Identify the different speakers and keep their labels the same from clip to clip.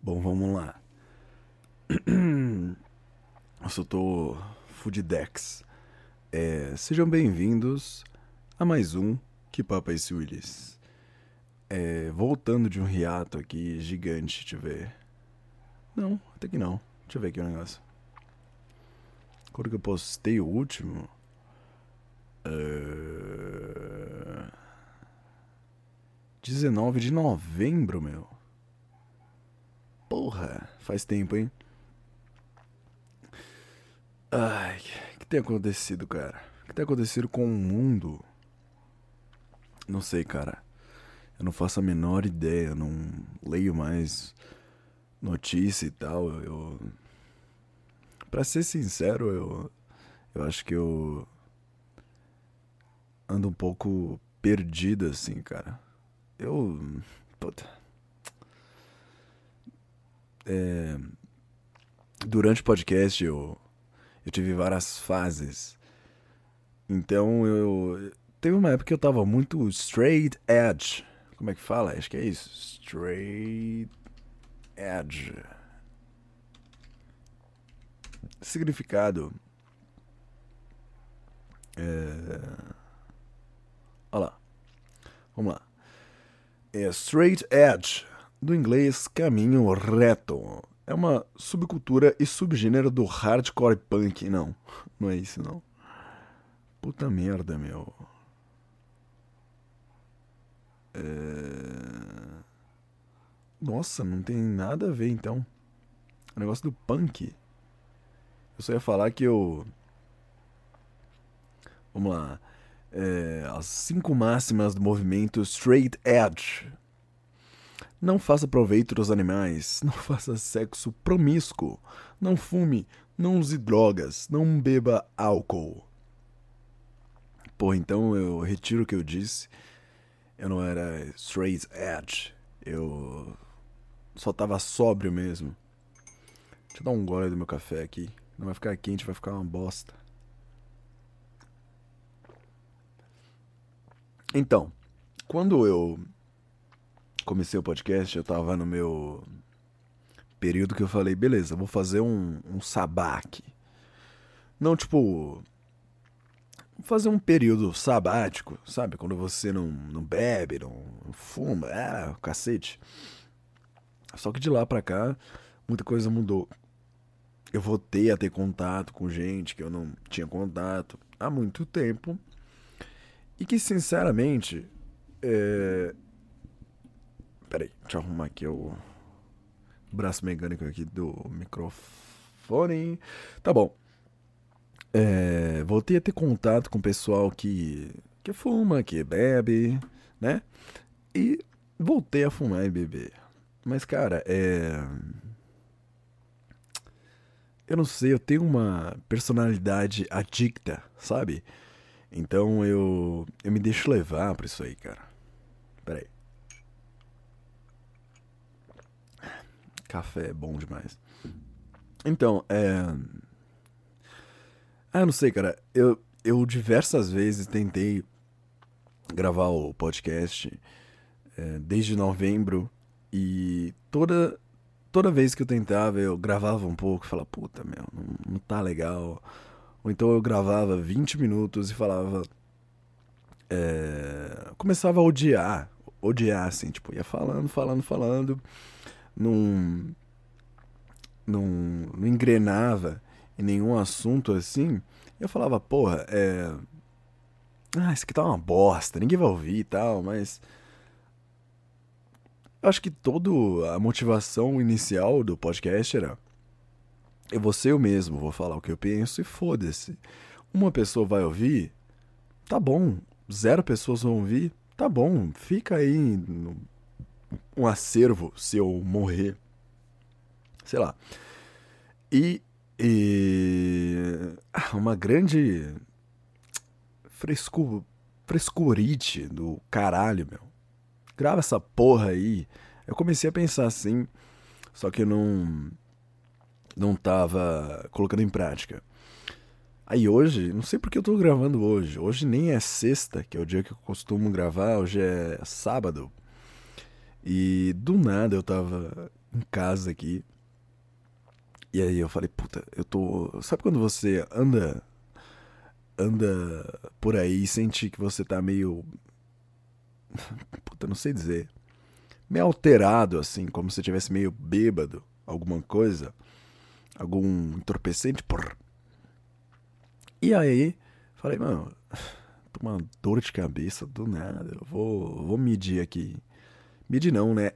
Speaker 1: Bom, vamos lá. Eu só tô Fooddex. É, sejam bem-vindos a mais um Que Papo é esse Willis. É, voltando de um hiato aqui gigante, deixa eu ver. Não, até que não. Deixa eu ver aqui o negócio. Quando que eu postei o último? Uh... 19 de novembro, meu. Porra, faz tempo, hein? Ai, o que tem acontecido, cara? O que tem acontecido com o mundo? Não sei, cara. Eu não faço a menor ideia, não leio mais notícia e tal. Eu. Pra ser sincero, eu. Eu acho que eu. Ando um pouco perdido, assim, cara. Eu. Puta. É, durante o podcast eu, eu tive várias fases. Então eu. Teve uma época que eu tava muito straight edge. Como é que fala? Acho que é isso. Straight edge. Significado. É... Olha lá. Vamos lá. É straight edge do inglês caminho reto. É uma subcultura e subgênero do hardcore punk. Não, não é isso não. Puta merda, meu. É... Nossa, não tem nada a ver então. O negócio do punk. Eu só ia falar que eu. Vamos lá. É, as cinco máximas do movimento Straight Edge não faça proveito dos animais, não faça sexo promíscuo, não fume, não use drogas, não beba álcool. Pô, então eu retiro o que eu disse. Eu não era straight edge. Eu só tava sóbrio mesmo. Deixa eu dar um gole do meu café aqui. Não vai ficar quente, vai ficar uma bosta. Então, quando eu comecei o podcast, eu tava no meu período que eu falei, beleza, vou fazer um, um sabá aqui. Não, tipo. Fazer um período sabático, sabe? Quando você não, não bebe, não, não fuma, ah, cacete. Só que de lá pra cá, muita coisa mudou. Eu voltei a ter contato com gente que eu não tinha contato há muito tempo. E que, sinceramente, é, Peraí, deixa eu arrumar aqui o braço mecânico aqui do microfone. Tá bom. É, voltei a ter contato com o pessoal que, que fuma, que bebe, né? E voltei a fumar e beber. Mas, cara, é. Eu não sei, eu tenho uma personalidade adicta, sabe? Então eu, eu me deixo levar por isso aí, cara. Peraí. Café é bom demais. Então, é. Ah, não sei, cara. Eu, eu diversas vezes tentei gravar o podcast é, desde novembro e toda toda vez que eu tentava eu gravava um pouco e falava, puta, meu, não, não tá legal. Ou então eu gravava 20 minutos e falava. É, começava a odiar, odiar, assim, tipo, ia falando, falando, falando não, não, não engrenava em nenhum assunto assim, eu falava, porra, é. Ah, isso aqui tá uma bosta, ninguém vai ouvir e tal, mas. Eu acho que toda a motivação inicial do podcast era. Eu vou ser eu mesmo, vou falar o que eu penso e foda-se. Uma pessoa vai ouvir, tá bom. Zero pessoas vão ouvir, tá bom. Fica aí um acervo se eu morrer. Sei lá. E, e uma grande fresco, frescurite do caralho, meu. Grava essa porra aí. Eu comecei a pensar assim, só que eu não não tava colocando em prática. Aí hoje, não sei porque eu tô gravando hoje. Hoje nem é sexta, que é o dia que eu costumo gravar, hoje é sábado. E do nada eu tava em casa aqui. E aí eu falei, puta, eu tô. Sabe quando você anda. Anda por aí e sente que você tá meio. Puta, não sei dizer. Meio alterado, assim, como se tivesse meio bêbado, alguma coisa. Algum entorpecente. Porra. E aí, falei, mano, tô uma dor de cabeça do nada. Eu vou, vou medir aqui. Medir não, né?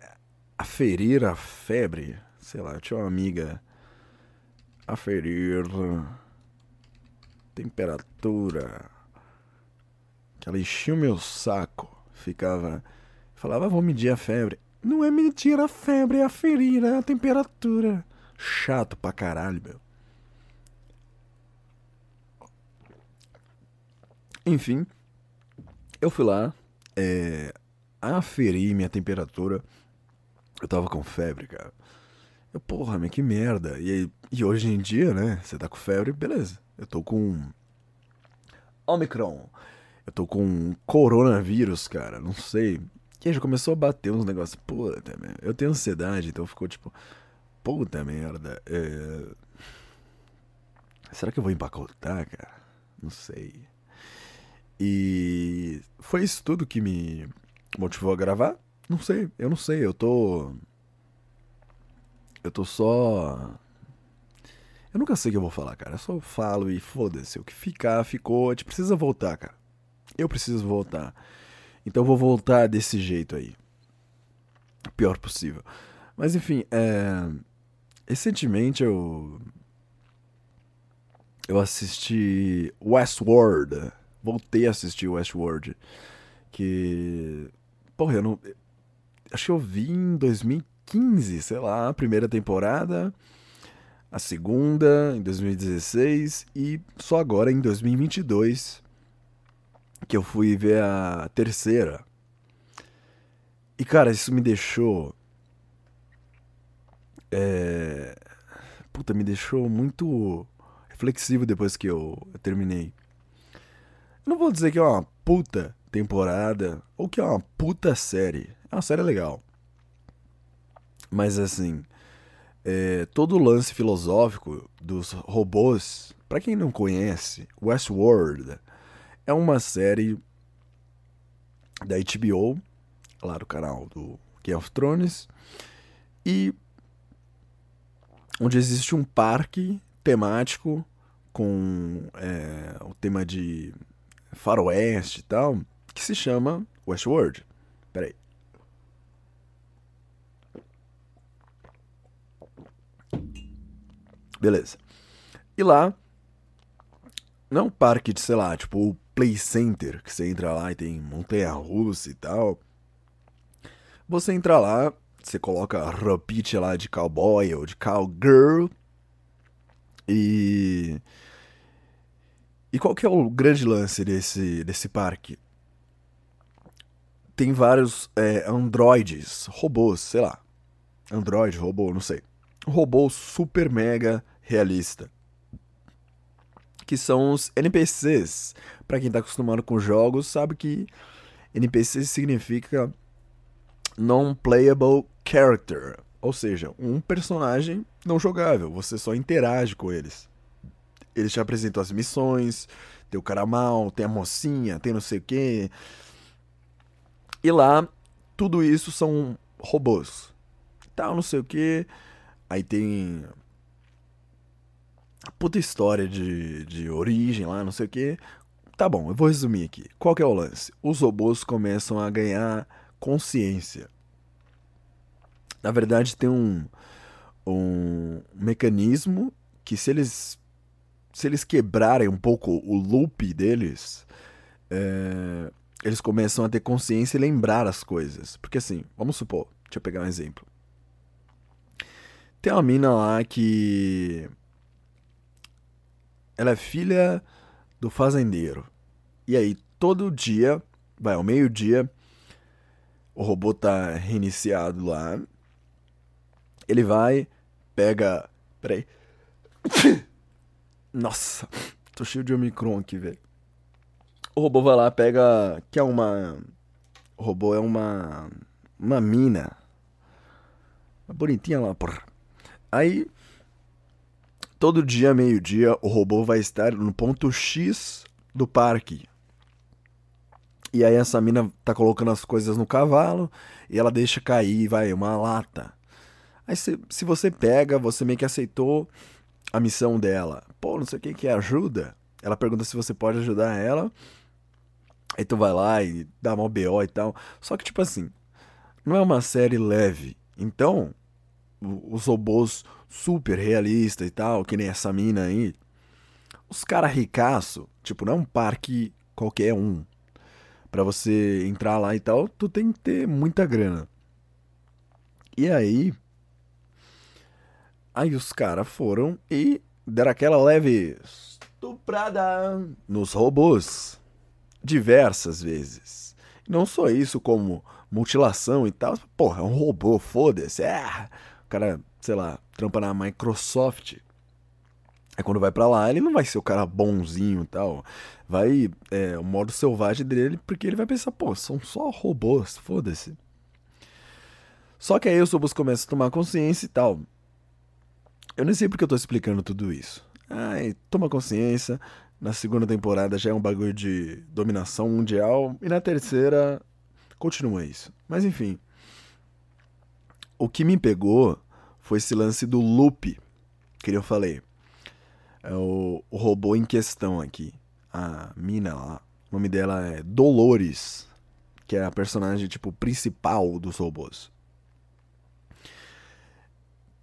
Speaker 1: Aferir a febre. Sei lá, eu tinha uma amiga. Aferir. Temperatura. Que ela enchia o meu saco. Ficava. Falava, vou medir a febre. Não é medir a febre, é aferir a temperatura. Chato pra caralho, meu. Enfim, eu fui lá, é, aferi minha temperatura. Eu tava com febre, cara. Eu, porra, mas que merda. E, e hoje em dia, né? Você tá com febre, beleza. Eu tô com. Omicron. Eu tô com coronavírus, cara. Não sei. E aí já começou a bater uns negócios. Puta, merda. Eu tenho ansiedade, então ficou tipo. Puta merda. É... Será que eu vou empacotar, cara? Não sei. E foi isso tudo que me motivou a gravar? Não sei, eu não sei, eu tô. Eu tô só. Eu nunca sei o que eu vou falar, cara. Eu só falo e foda-se. O que ficar, ficou. A gente precisa voltar, cara. Eu preciso voltar. Então eu vou voltar desse jeito aí. O pior possível. Mas enfim, é... recentemente eu. Eu assisti Westworld voltei a assistir Westworld. Que. Porra, eu não. Acho que eu vi em 2015, sei lá, a primeira temporada, a segunda em 2016 e só agora em 2022 que eu fui ver a terceira. E cara, isso me deixou. É. Puta, me deixou muito reflexivo depois que eu terminei. Não vou dizer que é uma puta temporada ou que é uma puta série. É uma série legal. Mas assim, é, todo o lance filosófico dos robôs, para quem não conhece, Westworld é uma série da HBO, lá do canal do Game of Thrones, e onde existe um parque temático com é, o tema de faroeste e tal, que se chama Westworld. Peraí. Beleza. E lá, não é um parque de, sei lá, tipo o Play Center, que você entra lá e tem montanha-russa e tal. Você entra lá, você coloca a lá de cowboy ou de cowgirl e e qual que é o grande lance desse, desse parque? Tem vários é, androides, robôs, sei lá. Android, robô, não sei. robô super mega realista. Que são os NPCs. Para quem tá acostumado com jogos, sabe que NPC significa Non-Playable Character. Ou seja, um personagem não jogável. Você só interage com eles eles te apresentam as missões, tem o cara mal, tem a mocinha, tem não sei o quê. E lá, tudo isso são robôs. Tal, não sei o quê. Aí tem puta história de, de origem lá, não sei o quê. Tá bom, eu vou resumir aqui. Qual que é o lance? Os robôs começam a ganhar consciência. Na verdade, tem um, um mecanismo que se eles se eles quebrarem um pouco o loop deles, é, eles começam a ter consciência e lembrar as coisas. Porque assim, vamos supor, deixa eu pegar um exemplo. Tem uma mina lá que. Ela é filha do fazendeiro. E aí, todo dia, vai ao meio-dia, o robô tá reiniciado lá. Ele vai, pega. Peraí. Nossa, tô cheio de Omicron aqui, velho. O robô vai lá, pega. Que é uma. O robô é uma. Uma mina. Bonitinha lá, porra. Aí, todo dia, meio-dia, o robô vai estar no ponto X do parque. E aí essa mina tá colocando as coisas no cavalo e ela deixa cair, vai, uma lata. Aí se, se você pega, você meio que aceitou a missão dela. Pô, não sei o que que ajuda. Ela pergunta se você pode ajudar ela. Aí tu vai lá e dá uma BO e tal. Só que, tipo assim, não é uma série leve. Então, os robôs super realistas e tal, que nem essa mina aí. Os caras ricaço, tipo, não é um parque qualquer um. Pra você entrar lá e tal, tu tem que ter muita grana. E aí. Aí os caras foram e deram aquela leve estuprada nos robôs. Diversas vezes. Não só isso, como mutilação e tal. Porra, é um robô, foda-se. É. O cara, sei lá, trampa na Microsoft. Aí quando vai para lá, ele não vai ser o cara bonzinho e tal. Vai. É, o modo selvagem dele, porque ele vai pensar, pô, são só robôs, foda-se. Só que aí os robôs começam a tomar consciência e tal. Eu nem sei porque eu tô explicando tudo isso. Ai, toma consciência. Na segunda temporada já é um bagulho de dominação mundial. E na terceira, continua isso. Mas enfim. O que me pegou foi esse lance do loop que eu falei. É o, o robô em questão aqui. A mina lá. O nome dela é Dolores. Que é a personagem, tipo, principal dos robôs.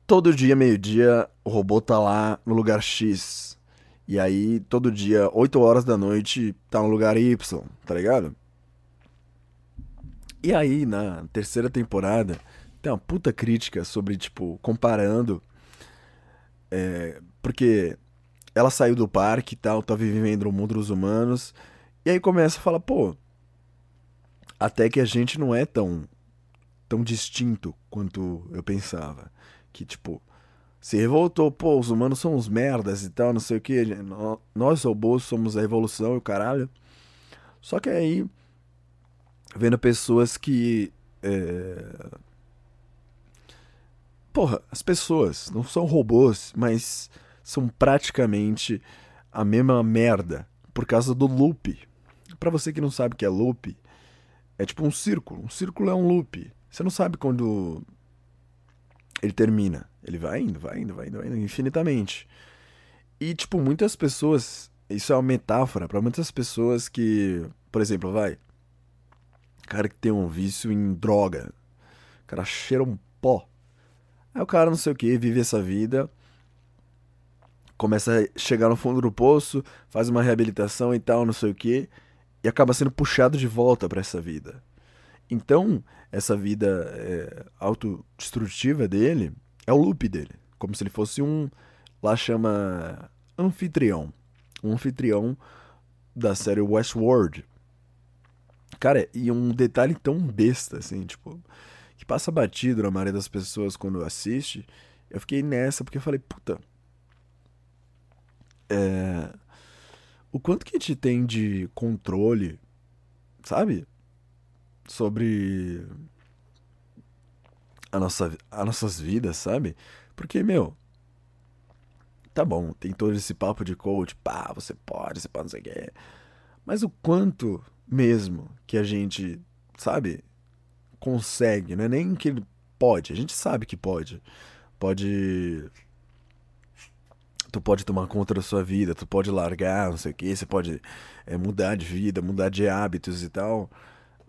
Speaker 1: Todo dia, meio-dia, o robô tá lá no lugar X. E aí, todo dia, 8 horas da noite, tá no lugar Y, tá ligado? E aí, na terceira temporada, tem uma puta crítica sobre, tipo, comparando. É, porque ela saiu do parque e tal, tá vivendo no mundo dos humanos. E aí começa a falar, pô, até que a gente não é tão tão distinto quanto eu pensava. Que, tipo, se revoltou, pô, os humanos são uns merdas e tal, não sei o que. Nós robôs somos a evolução e o caralho. Só que aí, vendo pessoas que. É... Porra, as pessoas não são robôs, mas são praticamente a mesma merda por causa do loop. Para você que não sabe o que é loop, é tipo um círculo. Um círculo é um loop. Você não sabe quando ele termina. Ele vai indo, vai indo, vai indo, vai indo infinitamente. E tipo, muitas pessoas, isso é uma metáfora para muitas pessoas que, por exemplo, vai, cara que tem um vício em droga, o cara cheira um pó. Aí o cara não sei o que, vive essa vida começa a chegar no fundo do poço, faz uma reabilitação e tal, não sei o que, e acaba sendo puxado de volta para essa vida. Então, essa vida é, autodestrutiva dele é o loop dele, como se ele fosse um, lá chama anfitrião, um anfitrião da série Westworld. Cara, e um detalhe tão besta, assim, tipo, que passa batido na maioria das pessoas quando assiste, eu fiquei nessa porque eu falei, puta, é, o quanto que a gente tem de controle, sabe? Sobre a nossa, as nossas vidas, sabe? Porque, meu, tá bom, tem todo esse papo de coach, pá, você pode, você pode, não sei o que. Mas o quanto mesmo que a gente, sabe, consegue, não é nem que pode, a gente sabe que pode. Pode tu pode tomar conta da sua vida, tu pode largar, não sei o que, você pode é, mudar de vida, mudar de hábitos e tal.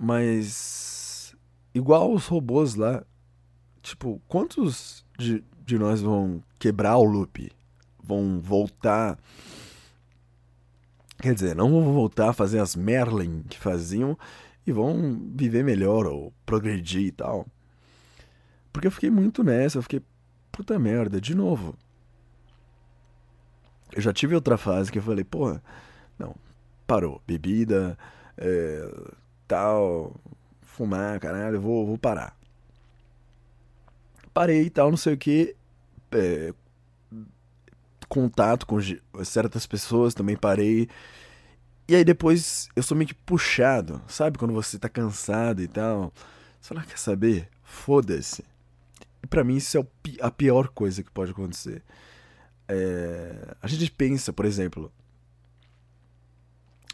Speaker 1: Mas, igual os robôs lá, tipo, quantos de, de nós vão quebrar o loop? Vão voltar. Quer dizer, não vão voltar a fazer as Merlin que faziam e vão viver melhor ou progredir e tal. Porque eu fiquei muito nessa, eu fiquei, puta merda, de novo eu já tive outra fase que eu falei, porra, não, parou. Bebida, é, tal, fumar, caralho, eu vou, vou parar. Parei e tal, não sei o que. É, contato com certas pessoas, também parei. E aí depois eu sou meio que puxado, sabe? Quando você tá cansado e tal. Você fala, quer saber? Foda-se. para mim isso é a pior coisa que pode acontecer. É, a gente pensa, por exemplo,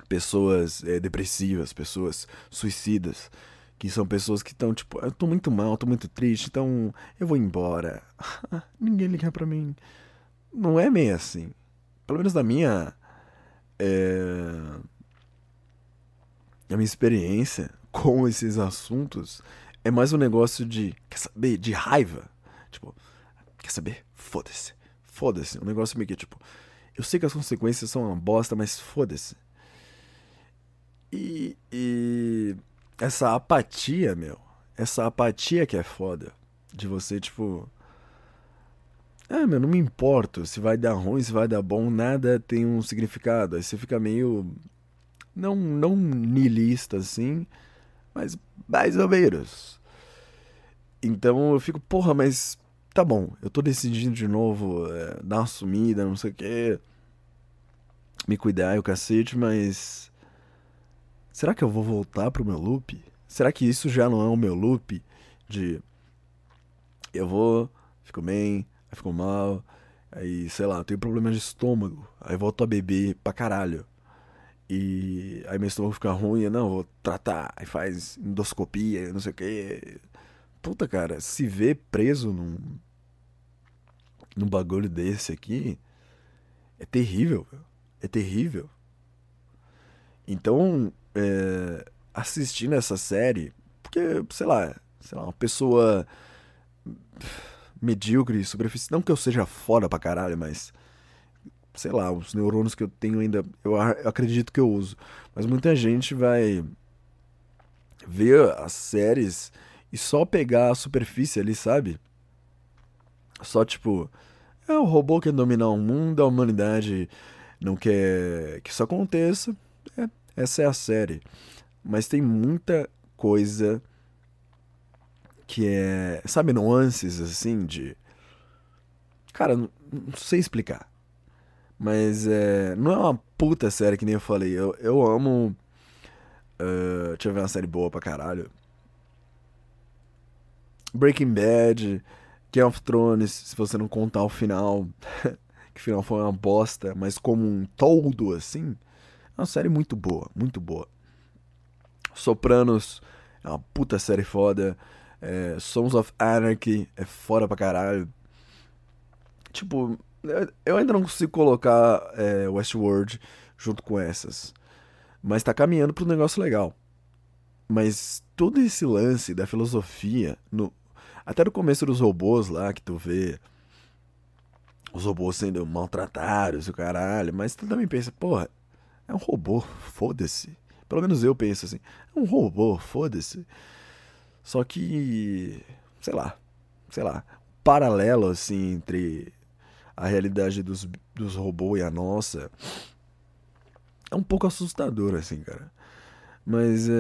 Speaker 1: pessoas é, depressivas, pessoas suicidas, que são pessoas que estão tipo, eu tô muito mal, tô muito triste, então eu vou embora. Ninguém liga para mim. Não é meio assim. Pelo menos na minha é, a minha experiência com esses assuntos é mais um negócio de, quer saber, de raiva. Tipo, quer saber? Foda-se. Foda-se. Um negócio meio que, tipo, eu sei que as consequências são uma bosta, mas foda-se. E, e essa apatia, meu, essa apatia que é foda. De você, tipo. Ah, meu, não me importo se vai dar ruim, se vai dar bom, nada tem um significado. Aí você fica meio. Não, não nilista assim, mas mais ou menos. Então eu fico, porra, mas tá bom, eu tô decidindo de novo é, dar uma sumida, não sei o que, me cuidar e o cacete, mas será que eu vou voltar pro meu loop? Será que isso já não é o meu loop de eu vou, fico bem, aí fico mal, aí sei lá, tenho problemas de estômago, aí volto a beber pra caralho. E aí meu estômago fica ruim, não, vou tratar, aí faz endoscopia, não sei o que. Puta, cara, se ver preso num, num bagulho desse aqui é terrível, é terrível. Então, é, assistindo essa série, porque, sei lá, sei lá, uma pessoa medíocre, superficial, não que eu seja foda pra caralho, mas sei lá, os neurônios que eu tenho ainda, eu, acredito que eu uso. Mas muita gente vai ver as séries e só pegar a superfície ali, sabe? Só tipo, é o robô quer dominar o mundo, a humanidade não quer que isso aconteça. É, essa é a série. Mas tem muita coisa que é, sabe, nuances assim de Cara, não, não sei explicar. Mas é, não é uma puta série que nem eu falei. Eu, eu amo. Uh, deixa eu ver uma série boa pra caralho. Breaking Bad, Game of Thrones, se você não contar o final, que o final foi uma bosta, mas como um todo, assim, é uma série muito boa, muito boa. Sopranos é uma puta série foda. É, Sons of Anarchy é foda pra caralho. Tipo, eu ainda não consigo colocar é, Westworld junto com essas. Mas tá caminhando pro negócio legal. Mas todo esse lance da filosofia, no, até no começo dos robôs lá, que tu vê os robôs sendo maltratados e o caralho, mas tu também pensa, porra, é um robô, foda-se. Pelo menos eu penso assim, é um robô, foda-se. Só que, sei lá, sei lá, paralelo assim entre a realidade dos, dos robôs e a nossa é um pouco assustador, assim, cara. Mas é.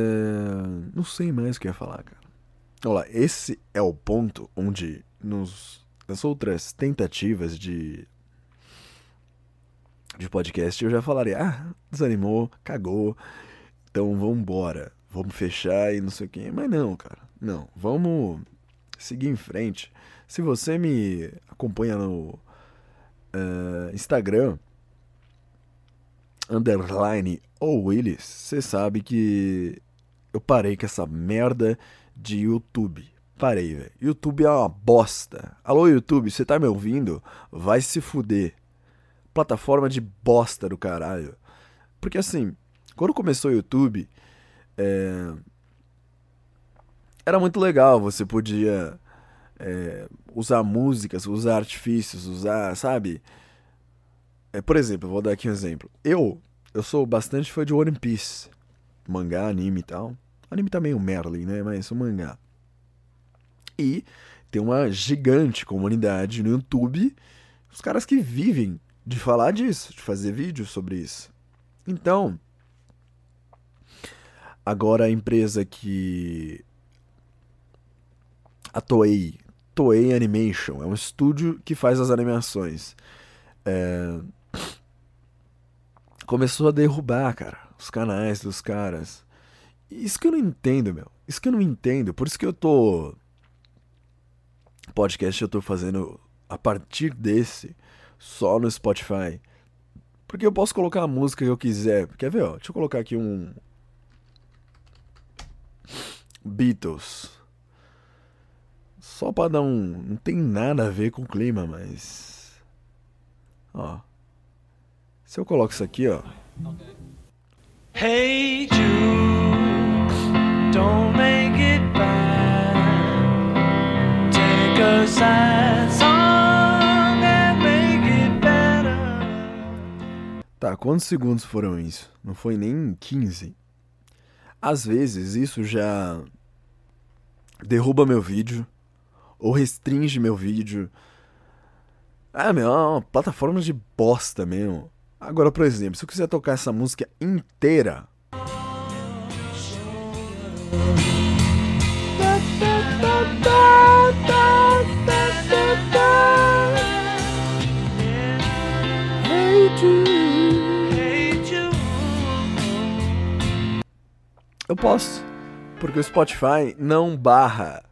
Speaker 1: Não sei mais o que ia falar, cara. Olha lá, esse é o ponto onde nos, nas outras tentativas de de podcast eu já falaria, ah, desanimou, cagou, então vamos embora, vamos fechar e não sei o que. Mas não, cara, não, vamos seguir em frente. Se você me acompanha no uh, Instagram, underline ou Willis, você sabe que eu parei com essa merda de YouTube. Parei, velho. YouTube é uma bosta. Alô, YouTube, você tá me ouvindo? Vai se fuder. Plataforma de bosta do caralho. Porque assim, quando começou o YouTube, é... era muito legal. Você podia é, usar músicas, usar artifícios, usar, sabe? É, por exemplo, vou dar aqui um exemplo. Eu, eu sou bastante fã de One Piece, mangá, anime e tal. Anime também o Merlin, né? Mas o mangá. E tem uma gigante comunidade no YouTube, os caras que vivem de falar disso, de fazer vídeos sobre isso. Então, agora a empresa que a Toei, Toei Animation, é um estúdio que faz as animações. É... Começou a derrubar, cara, os canais dos caras. Isso que eu não entendo, meu. Isso que eu não entendo. Por isso que eu tô podcast eu tô fazendo a partir desse só no Spotify. Porque eu posso colocar a música que eu quiser. Quer ver, ó? Deixa eu colocar aqui um Beatles. Só pra dar um. Não tem nada a ver com o clima, mas. Ó. Se eu coloco isso aqui, ó. Hey Jude, don't make it bad. Take a sad song Tá, quantos segundos foram isso? Não foi nem 15. Às vezes isso já derruba meu vídeo ou restringe meu vídeo. Ah, meu, é uma plataforma de bosta mesmo. Agora, por exemplo, se eu quiser tocar essa música inteira. Eu posso, porque o Spotify não barra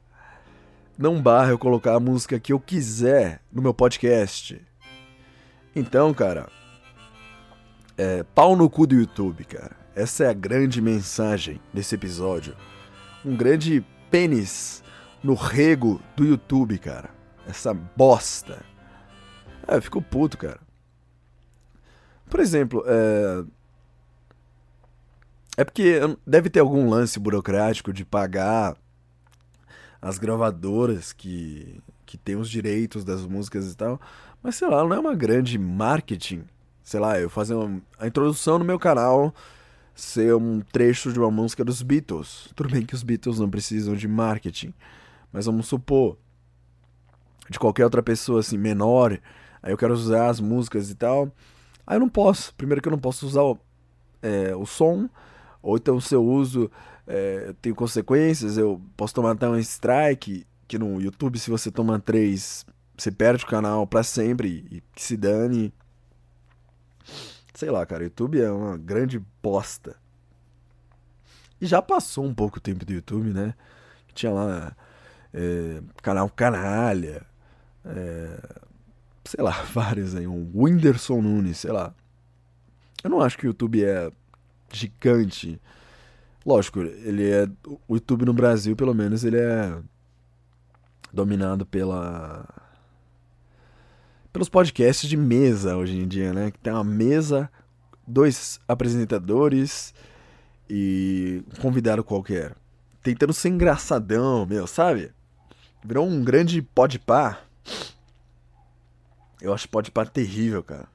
Speaker 1: não barra eu colocar a música que eu quiser no meu podcast. Então, cara, é pau no cu do YouTube, cara. Essa é a grande mensagem desse episódio. Um grande pênis no rego do YouTube, cara. Essa bosta. É, eu fico puto, cara. Por exemplo, é. É porque deve ter algum lance burocrático de pagar as gravadoras que, que tem os direitos das músicas e tal. Mas sei lá, não é uma grande marketing. Sei lá, eu fazer uma, a introdução no meu canal ser um trecho de uma música dos Beatles. Tudo bem que os Beatles não precisam de marketing, mas vamos supor de qualquer outra pessoa assim menor, aí eu quero usar as músicas e tal. Aí eu não posso. Primeiro que eu não posso usar o, é, o som, ou então se eu uso é, tenho consequências, eu posso tomar até um strike, que no YouTube se você toma três, você perde o canal para sempre e que se dane. Sei lá, cara, YouTube é uma grande bosta. E já passou um pouco o tempo do YouTube, né? Tinha lá é, canal Canalha, é, sei lá, vários aí, um Whindersson Nunes, sei lá. Eu não acho que o YouTube é gigante Lógico, ele é. O YouTube no Brasil, pelo menos, ele é dominado pela. pelos podcasts de mesa hoje em dia, né? Que tem uma mesa, dois apresentadores e um convidado qualquer. Tentando ser engraçadão, meu, sabe? Virou um grande podpar. Eu acho podpar terrível, cara.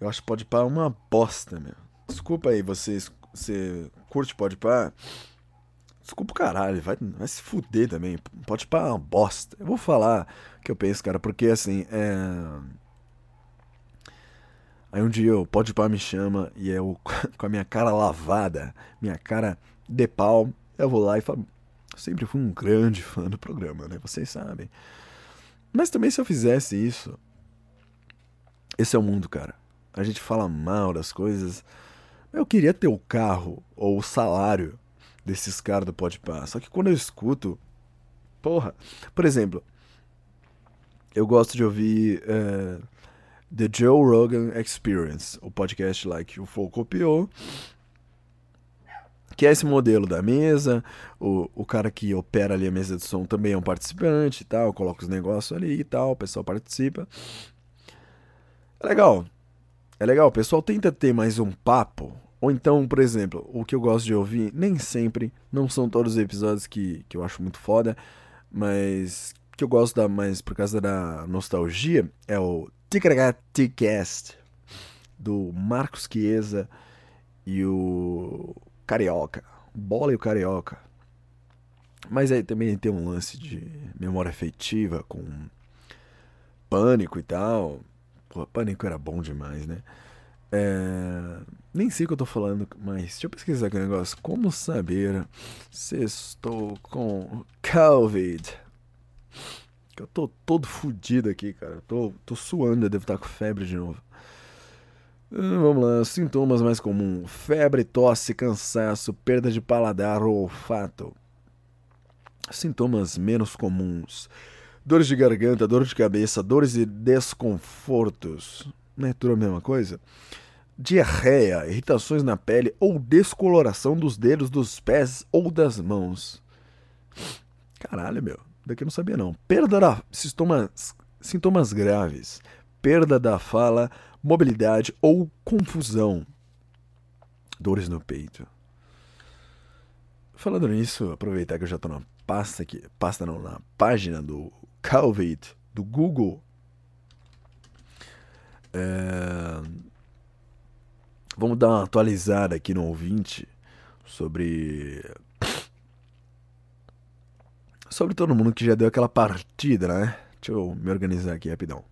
Speaker 1: Eu acho podpar uma bosta, meu. Desculpa aí vocês você curte pode pá? Desculpa o caralho, vai, vai se fuder também. Pode pá é uma bosta. Eu vou falar o que eu penso, cara, porque assim, é. Aí um dia o Pode Pá me chama e eu, com a minha cara lavada, minha cara de pau, eu vou lá e falo. Eu sempre fui um grande fã do programa, né? Vocês sabem. Mas também se eu fizesse isso. Esse é o mundo, cara. A gente fala mal das coisas eu queria ter o carro ou o salário desses caras do Podpah. Só que quando eu escuto. Porra. Por exemplo, eu gosto de ouvir uh, The Joe Rogan Experience, o podcast lá que o Fou copiou. Que é esse modelo da mesa, o, o cara que opera ali a mesa de som também é um participante e tal, coloca os negócios ali e tal, o pessoal participa. É legal, é legal, pessoal tenta ter mais um papo. Ou então, por exemplo, o que eu gosto de ouvir, nem sempre, não são todos os episódios que, que eu acho muito foda, mas que eu gosto da mais por causa da nostalgia, é o Ticaracaticast, do Marcos Chiesa e o Carioca. Bola e o Carioca. Mas aí também tem um lance de memória afetiva com pânico e tal. Pô, Pânico era bom demais, né? É... Nem sei o que eu tô falando, mas deixa eu pesquisar aqui um negócio. Como saber se estou com Covid? Eu tô todo fudido aqui, cara. Tô, tô suando, eu devo estar com febre de novo. Hum, vamos lá, sintomas mais comuns: febre, tosse, cansaço, perda de paladar ou olfato, Sintomas menos comuns: dores de garganta, dor de cabeça, dores e desconfortos. Não é tudo a mesma coisa? Diarreia, irritações na pele ou descoloração dos dedos dos pés ou das mãos. Caralho, meu. Daqui eu não sabia não. Perda da sintomas, sintomas graves. Perda da fala, mobilidade ou confusão. Dores no peito. Falando nisso, aproveitar que eu já tô na pasta aqui, pasta não, na página do Calvit do Google. É... Vamos dar uma atualizada aqui no ouvinte sobre sobre todo mundo que já deu aquela partida, né? Deixa eu me organizar aqui rapidão.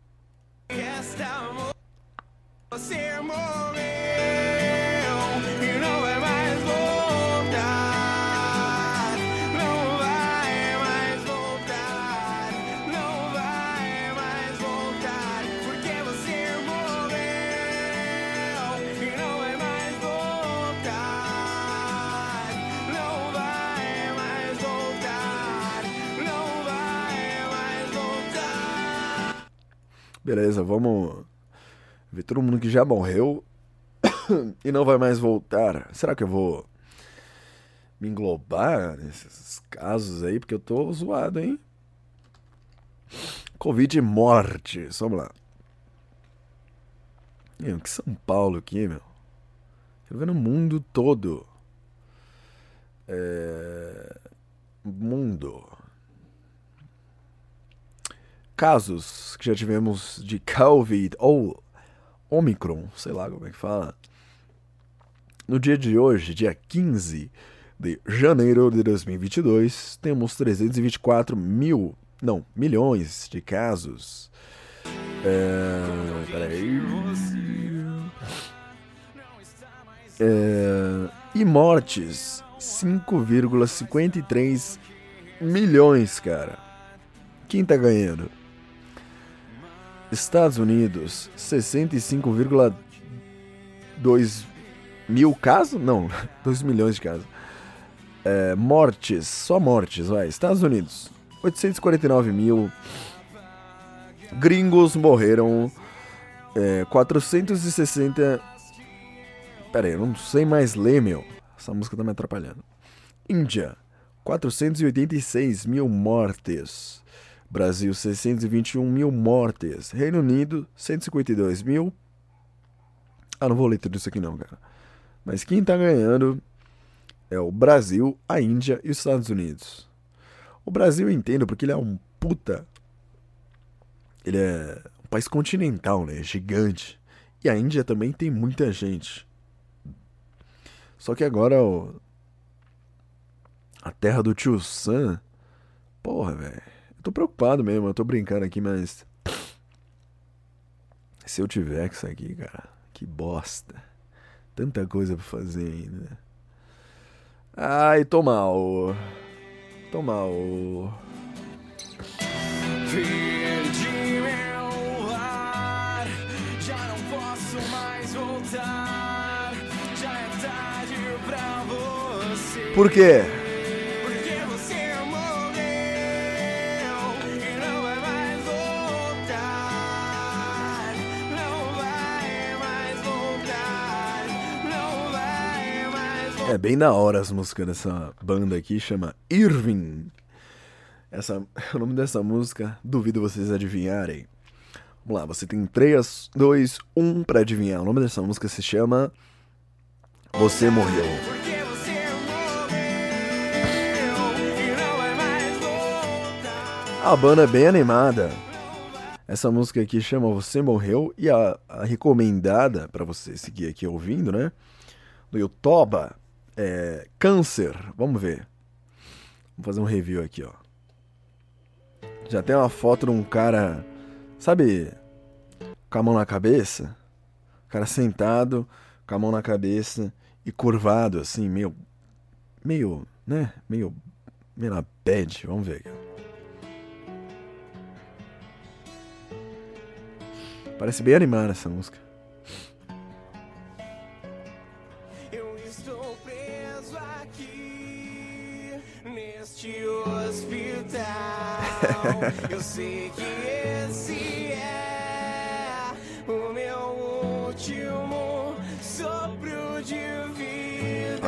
Speaker 1: Beleza, vamos ver todo mundo que já morreu e não vai mais voltar. Será que eu vou me englobar nesses casos aí? Porque eu tô zoado, hein? Covid e mortes. Vamos lá. Meu, que São Paulo aqui, meu. Quero ver no mundo todo. É... Mundo casos que já tivemos de Covid ou Omicron, sei lá como é que fala. No dia de hoje, dia 15 de janeiro de 2022, temos 324 mil, não, milhões de casos. É, peraí. É, e mortes, 5,53 milhões, cara. Quem tá ganhando? Estados Unidos, 65,2 mil casos? Não, 2 milhões de casos. É, mortes, só mortes, vai. Estados Unidos, 849 mil. Gringos morreram. É, 460. Pera aí, eu não sei mais ler, meu. Essa música tá me atrapalhando. Índia, 486 mil mortes. Brasil, 621 mil mortes. Reino Unido, 152 mil. Ah, não vou ler tudo isso aqui não, cara. Mas quem tá ganhando é o Brasil, a Índia e os Estados Unidos. O Brasil eu entendo porque ele é um puta. Ele é um país continental, né? É gigante. E a Índia também tem muita gente. Só que agora ó, a terra do tio Sam. Porra, velho. Eu tô preocupado mesmo, eu tô brincando aqui, mas. Se eu tiver que sair aqui, cara, que bosta. Tanta coisa pra fazer ainda. Ai, tô mal. Tô mal. Perdi meu lar, já não posso mais voltar. Já é tarde pra você. Por quê? É bem na hora as músicas dessa banda aqui, chama Irving. Essa, o nome dessa música, duvido vocês adivinharem. Vamos lá, você tem 3, 2, 1 pra adivinhar. O nome dessa música se chama Você Morreu. A banda é bem animada. Essa música aqui chama Você Morreu e a, a recomendada para você seguir aqui ouvindo, né? Do YouTube é, câncer, vamos ver. Vamos fazer um review aqui, ó. Já tem uma foto de um cara, sabe, com a mão na cabeça? O cara sentado, com a mão na cabeça e curvado, assim, meio. meio, né? Meio. meio na bad. Vamos ver aqui. Parece bem animada essa música.
Speaker 2: Eu sei que esse é o meu último sopro de vida.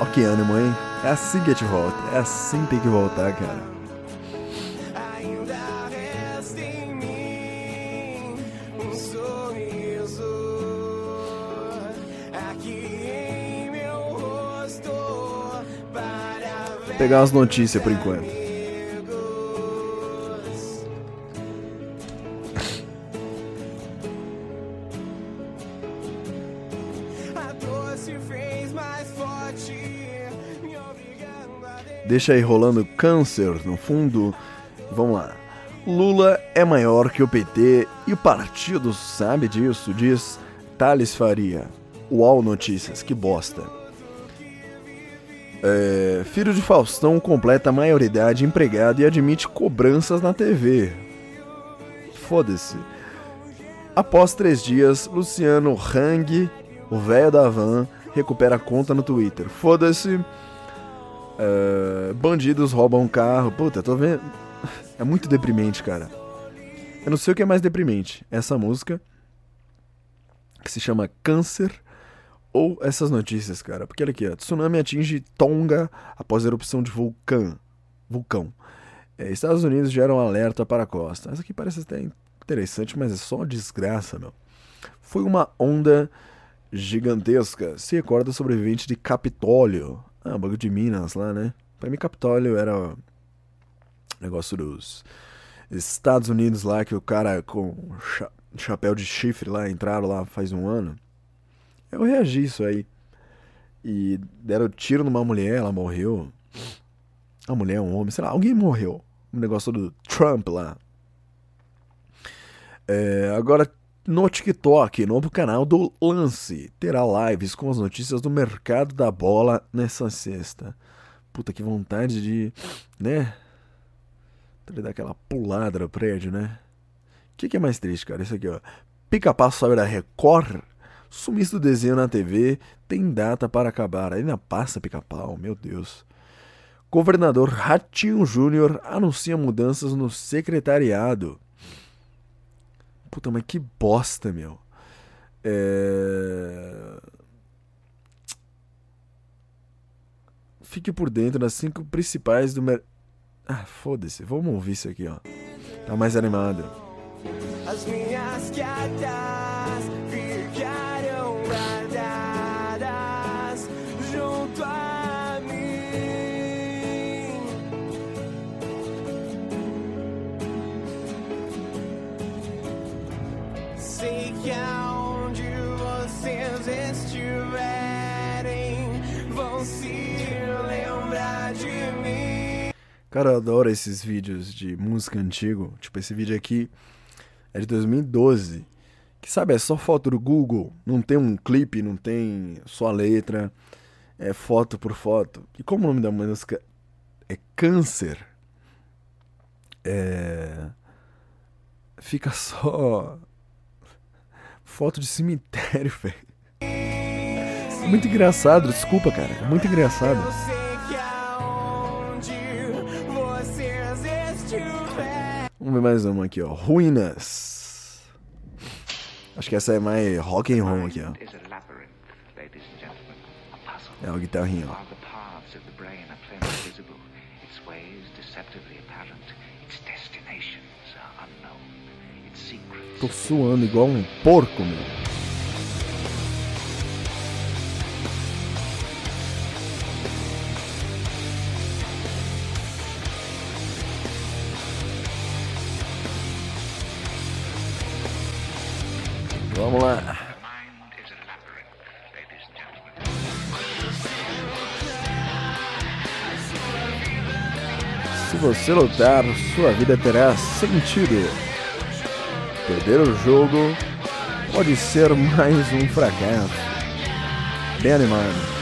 Speaker 1: Ó que ânimo, hein? É assim que a gente volta. É assim que tem que voltar, cara.
Speaker 2: Ainda resta em mim um sorriso aqui em meu rosto para ver.
Speaker 1: Pegar as notícias por enquanto. Deixa aí rolando câncer no fundo. Vamos lá. Lula é maior que o PT e o partido sabe disso, diz Thales Faria. Uau Notícias, que bosta. É, filho de Faustão completa a maioridade empregado e admite cobranças na TV. Foda-se. Após três dias, Luciano Hang, o velho da van, recupera a conta no Twitter. Foda-se. É, bandidos roubam um carro. Puta, tô vendo. É muito deprimente, cara. Eu não sei o que é mais deprimente. Essa música, que se chama Câncer, ou essas notícias, cara. Porque olha aqui, ó, tsunami atinge Tonga após erupção de vulcão. vulcão. É, Estados Unidos geram alerta para a costa. Essa aqui parece até interessante, mas é só desgraça, meu. Foi uma onda gigantesca. Se recorda sobrevivente de Capitólio. Ah, bagulho de Minas lá, né? Pra mim, Capitólio era o negócio dos Estados Unidos lá, que o cara com cha- chapéu de chifre lá entraram lá faz um ano. Eu reagi isso aí. E deram tiro numa mulher, ela morreu. A mulher, um homem, sei lá, alguém morreu. O negócio do Trump lá. É, agora, no TikTok, novo canal do Lance, terá lives com as notícias do mercado da bola nessa sexta. Puta, que vontade de, né? Ele dar aquela pulada no prédio, né? O que, que é mais triste, cara? Isso aqui, ó. Pica-pau sobe da Record, sumiço do desenho na TV, tem data para acabar. Ainda passa pica-pau, meu Deus. Governador Ratinho Júnior anuncia mudanças no secretariado. Puta, mas que bosta, meu. É... Fique por dentro das cinco principais do mer... Ah, foda-se. Vamos ouvir isso aqui, ó. Tá mais animado.
Speaker 2: As minhas cartas
Speaker 1: Cara, eu adoro esses vídeos de música antigo. Tipo, esse vídeo aqui é de 2012. Que sabe, é só foto do Google. Não tem um clipe, não tem só a letra. É foto por foto. E como o nome da música é Câncer, é. Fica só. Foto de cemitério, velho. É muito engraçado, desculpa, cara. É muito engraçado. Vamos ver mais uma aqui, ó. Ruínas. Acho que essa é mais rock and roll aqui, ó. É o guitarrinho, ó. Tô suando igual um porco, meu.
Speaker 3: And gentlemen.
Speaker 1: Se você lutar, sua vida terá sentido. Perder o jogo pode ser mais um fracasso. Bem animado.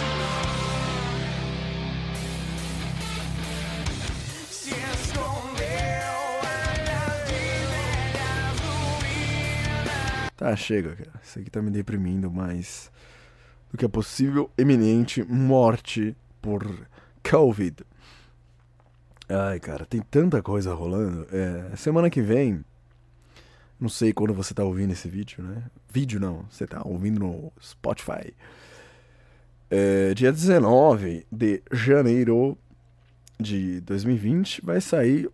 Speaker 1: Tá, chega, cara. Isso aqui tá me deprimindo mais do que a possível eminente morte por Covid. Ai, cara, tem tanta coisa rolando. É, semana que vem, não sei quando você tá ouvindo esse vídeo, né? Vídeo não, você tá ouvindo no Spotify. É, dia 19 de janeiro de 2020 vai sair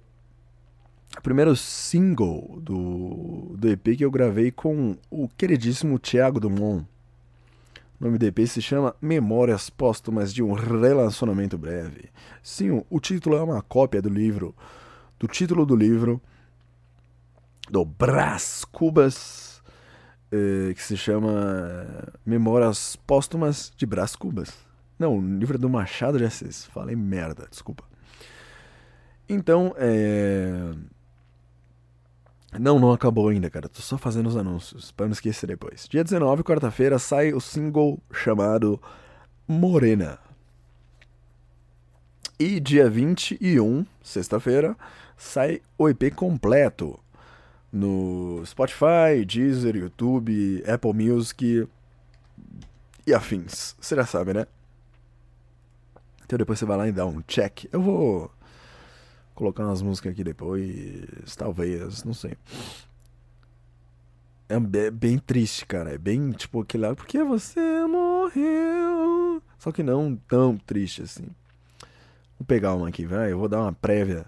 Speaker 1: o primeiro single do, do EP que eu gravei com o queridíssimo Thiago Dumont. O nome do EP se chama Memórias Póstumas de um Relacionamento Breve. Sim, o, título é uma cópia do livro, do título do livro do Brás Cubas, eh, que se chama Memórias Póstumas de Brás Cubas. Não, o livro é do Machado de Assis. Falei merda, desculpa. Então, é. Não, não acabou ainda, cara. Tô só fazendo os anúncios, pra não esquecer depois. Dia 19, quarta-feira, sai o single chamado Morena. E dia 21, sexta-feira, sai o EP completo no Spotify, Deezer, YouTube, Apple Music e afins. Você já sabe, né? Então depois você vai lá e dá um check. Eu vou colocar umas músicas aqui depois, talvez, não sei. É be- bem triste, cara. É bem tipo aquele lá, porque você morreu. Só que não tão triste assim. Vou pegar uma aqui, vai. Eu vou dar uma prévia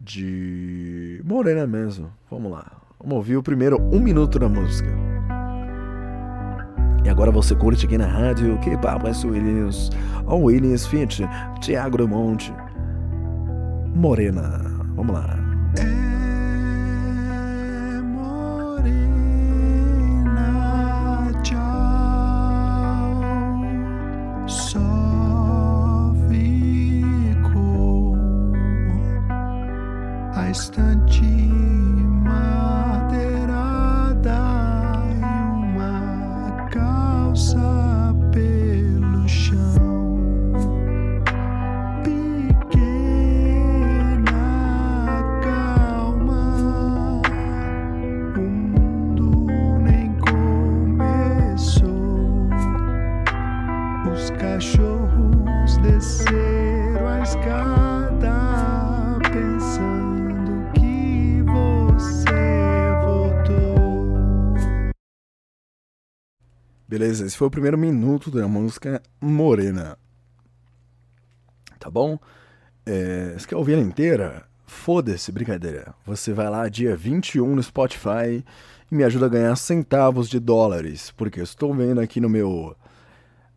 Speaker 1: de Morena mesmo. Vamos lá. Vamos ouvir o primeiro um minuto da música. E agora você curte aqui na rádio Que Papo é Williams. O Williams Fit, Thiago Monte. Morena. Vamos lá. Beleza, esse foi o primeiro minuto da música Morena. Tá bom? É, você quer ouvir ela inteira? Foda-se, brincadeira. Você vai lá dia 21 no Spotify e me ajuda a ganhar centavos de dólares. Porque eu estou vendo aqui no meu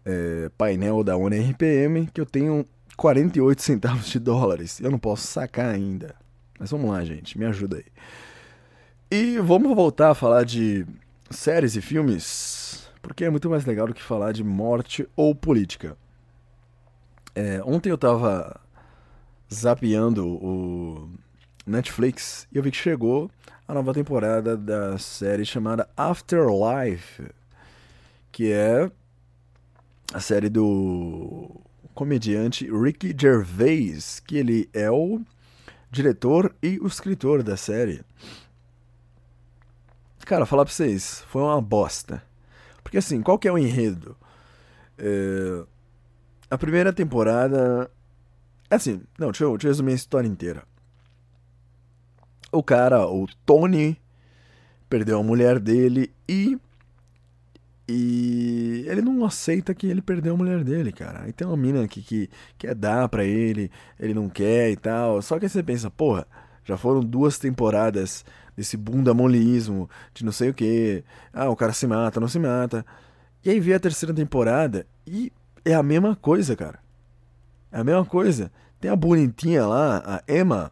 Speaker 1: é, painel da ONRPM que eu tenho 48 centavos de dólares. Eu não posso sacar ainda. Mas vamos lá, gente, me ajuda aí. E vamos voltar a falar de séries e filmes, porque é muito mais legal do que falar de morte ou política. É, ontem eu tava zapeando o Netflix e eu vi que chegou a nova temporada da série chamada Afterlife, que é a série do comediante Ricky Gervais, que ele é o diretor e o escritor da série. Cara, falar pra vocês, foi uma bosta. Porque assim, qual que é o enredo? É, A primeira temporada. Assim, não, deixa eu, deixa eu resumir a história inteira. O cara, o Tony, perdeu a mulher dele e. E ele não aceita que ele perdeu a mulher dele, cara. Aí tem uma mina que, que quer dar pra ele, ele não quer e tal. Só que aí você pensa, porra, já foram duas temporadas desse bunda molismo, de não sei o que. Ah, o cara se mata, não se mata. E aí vem a terceira temporada e é a mesma coisa, cara. É a mesma coisa. Tem a bonitinha lá, a Emma,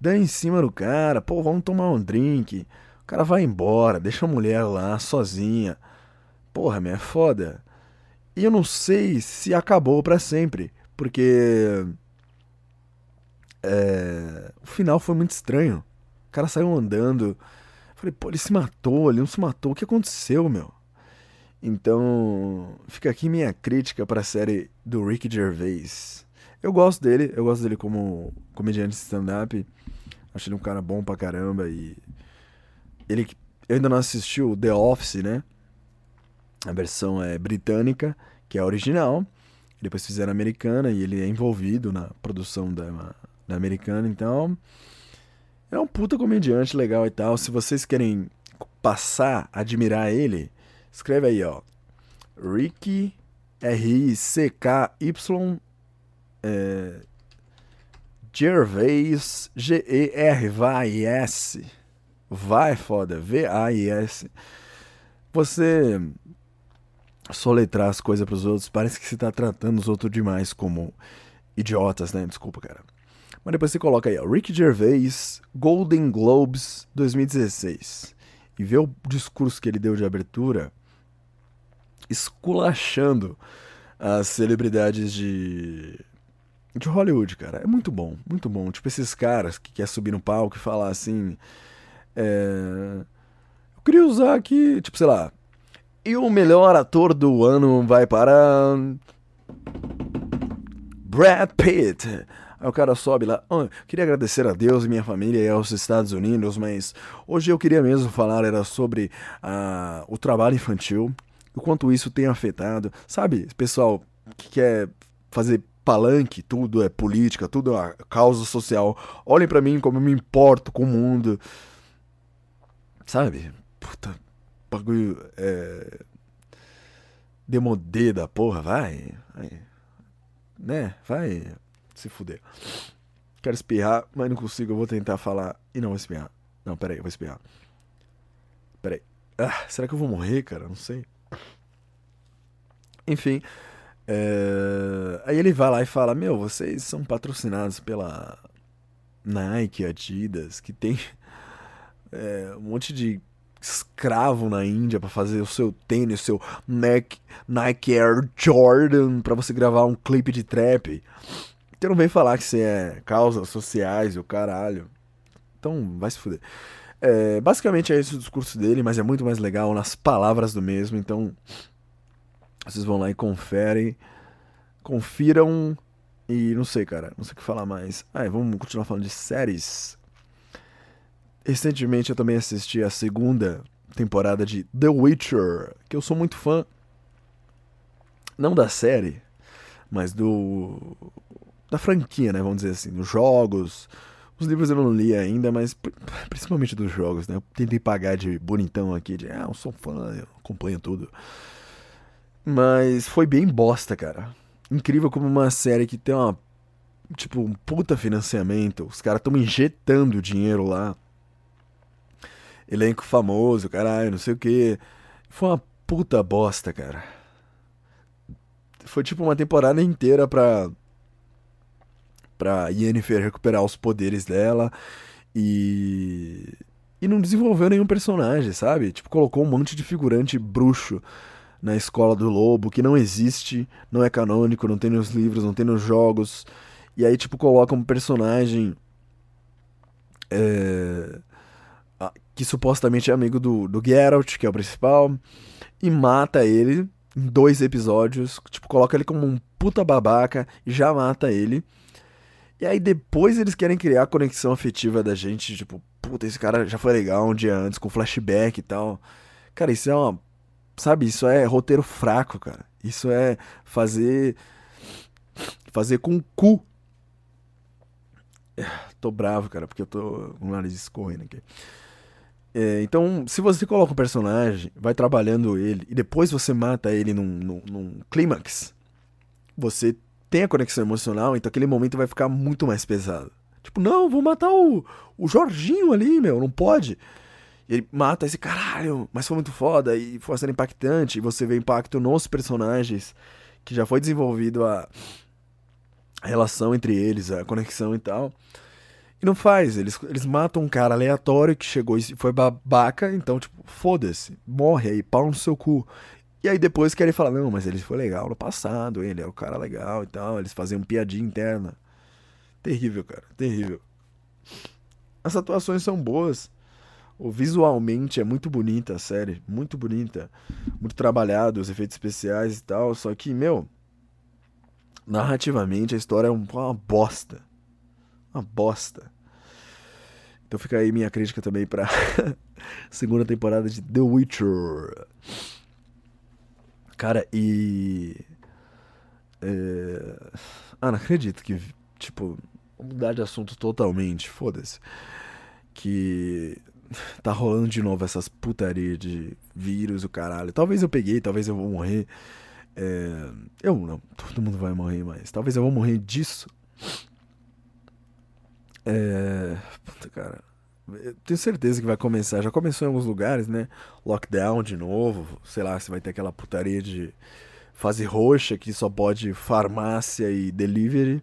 Speaker 1: dá em cima do cara, pô, vamos tomar um drink. O cara vai embora, deixa a mulher lá sozinha. Porra, meu, é foda. E eu não sei se acabou pra sempre, porque é, o final foi muito estranho. O cara saiu andando. Falei, pô, ele se matou, ele não se matou. O que aconteceu, meu? Então, fica aqui minha crítica pra série do Ricky Gervais. Eu gosto dele, eu gosto dele como comediante stand-up. Acho ele um cara bom pra caramba e. Ele eu ainda não assistiu The Office, né? A versão é britânica, que é a original. Depois fizeram a americana e ele é envolvido na produção da, da americana, então. É um puta comediante legal e tal. Se vocês querem passar admirar ele, escreve aí, ó. Ricky R-I-C-K-Y é, Gervais G-E-R-V-A-I-S Vai foda, V-A-I-S Você soletrar as coisas pros outros parece que você tá tratando os outros demais como idiotas, né? Desculpa, cara. Mas depois você coloca aí, ó, Ricky Gervais, Golden Globes 2016. E vê o discurso que ele deu de abertura esculachando as celebridades de de Hollywood, cara. É muito bom, muito bom. Tipo esses caras que quer subir no palco e falar assim, é... eu queria usar aqui, tipo, sei lá, e o melhor ator do ano vai para Brad Pitt. Aí o cara sobe lá. Oh, queria agradecer a Deus, minha família e aos Estados Unidos, mas hoje eu queria mesmo falar era sobre uh, o trabalho infantil o quanto isso tem afetado. Sabe, pessoal que quer fazer palanque, tudo é política, tudo é causa social. Olhem para mim como eu me importo com o mundo. Sabe? Puta, bagulho é. Demodê da porra, vai. vai. Né? Vai se fuder. Quero espirrar, mas não consigo. Eu vou tentar falar e não vou espirrar. Não, peraí, eu vou espirrar. Peraí. Ah, será que eu vou morrer, cara? Não sei. Enfim. É... Aí ele vai lá e fala: Meu, vocês são patrocinados pela Nike, Adidas, que tem é, um monte de escravo na Índia para fazer o seu tênis, o seu Nike, Nike Air Jordan para você gravar um clipe de trap. Então não vem falar que você é causas sociais e o caralho. Então vai se fuder. É, basicamente é esse o discurso dele, mas é muito mais legal nas palavras do mesmo. Então vocês vão lá e conferem. Confiram. E não sei, cara. Não sei o que falar mais. Ah, vamos continuar falando de séries. Recentemente eu também assisti a segunda temporada de The Witcher, que eu sou muito fã. Não da série, mas do. Da franquia, né? Vamos dizer assim. Dos jogos. Os livros eu não li ainda, mas principalmente dos jogos, né? Eu tentei pagar de bonitão aqui, de ah, eu sou fã, eu acompanho tudo. Mas foi bem bosta, cara. Incrível como uma série que tem uma. Tipo, um puta financiamento. Os caras estão injetando dinheiro lá. Elenco famoso, caralho, não sei o que. Foi uma puta bosta, cara. Foi tipo uma temporada inteira pra. Pra Yennefer recuperar os poderes dela. E. E não desenvolveu nenhum personagem, sabe? Tipo, colocou um monte de figurante bruxo na escola do lobo, que não existe, não é canônico, não tem nos livros, não tem nos jogos. E aí, tipo, coloca um personagem. É, que supostamente é amigo do, do Geralt, que é o principal, e mata ele em dois episódios. Tipo, coloca ele como um puta babaca e já mata ele. E aí depois eles querem criar a conexão afetiva da gente, tipo, puta, esse cara já foi legal um dia antes, com flashback e tal. Cara, isso é uma Sabe, isso é roteiro fraco, cara. Isso é fazer. Fazer com o cu. Tô bravo, cara, porque eu tô com o nariz escorrendo aqui. É, então, se você coloca um personagem, vai trabalhando ele, e depois você mata ele num, num, num clímax, você tem a conexão emocional, então aquele momento vai ficar muito mais pesado. Tipo, não, vou matar o, o Jorginho ali, meu, não pode ele mata esse caralho, mas foi muito foda e foi cena impactante. E você vê impacto nos personagens, que já foi desenvolvido a relação entre eles, a conexão e tal. E não faz, eles, eles matam um cara aleatório que chegou e foi babaca, então, tipo, foda-se, morre aí, pau no seu cu. E aí depois querem falar, não, mas ele foi legal no passado, ele era o cara legal e tal, eles faziam piadinha interna. Terrível, cara, terrível. As atuações são boas. Visualmente é muito bonita a série, muito bonita, muito trabalhado, os efeitos especiais e tal, só que, meu, narrativamente a história é uma bosta. Uma bosta. Então fica aí minha crítica também pra segunda temporada de The Witcher. Cara, e É... Ah, não acredito que, tipo, mudar de assunto totalmente, foda-se. Que tá rolando de novo essas putaria de vírus o caralho. Talvez eu peguei, talvez eu vou morrer. É... Eu não, todo mundo vai morrer, mas talvez eu vou morrer disso. É. Puta, cara. Tenho certeza que vai começar. Já começou em alguns lugares, né? Lockdown de novo. Sei lá, se vai ter aquela putaria de fase roxa que só pode farmácia e delivery.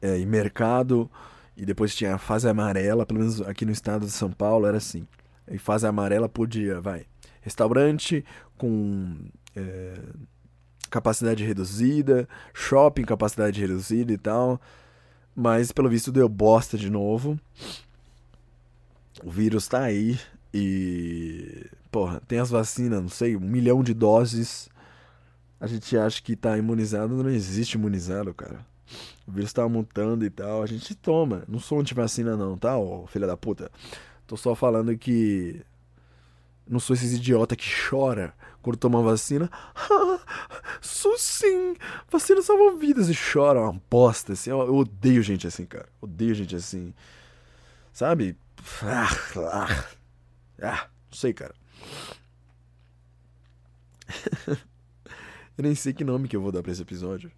Speaker 1: É, e mercado. E depois tinha a fase amarela, pelo menos aqui no estado de São Paulo era assim. E fase amarela podia, vai. Restaurante com é, capacidade reduzida, shopping capacidade reduzida e tal. Mas pelo visto deu bosta de novo. O vírus tá aí e. Porra, tem as vacinas, não sei, um milhão de doses. A gente acha que tá imunizado, não existe imunizado, cara. O vírus tá mutando e tal. A gente toma. Não sou anti-vacina, não, tá, ô filha da puta? Tô só falando que. Não sou esses idiota que chora quando toma vacina. Ah, sim! Vacina salva vidas e chora uma bosta assim. Eu, eu odeio gente assim, cara. Odeio gente assim. Sabe? Ah, ah, ah, não sei, cara. eu nem sei que nome que eu vou dar pra esse episódio.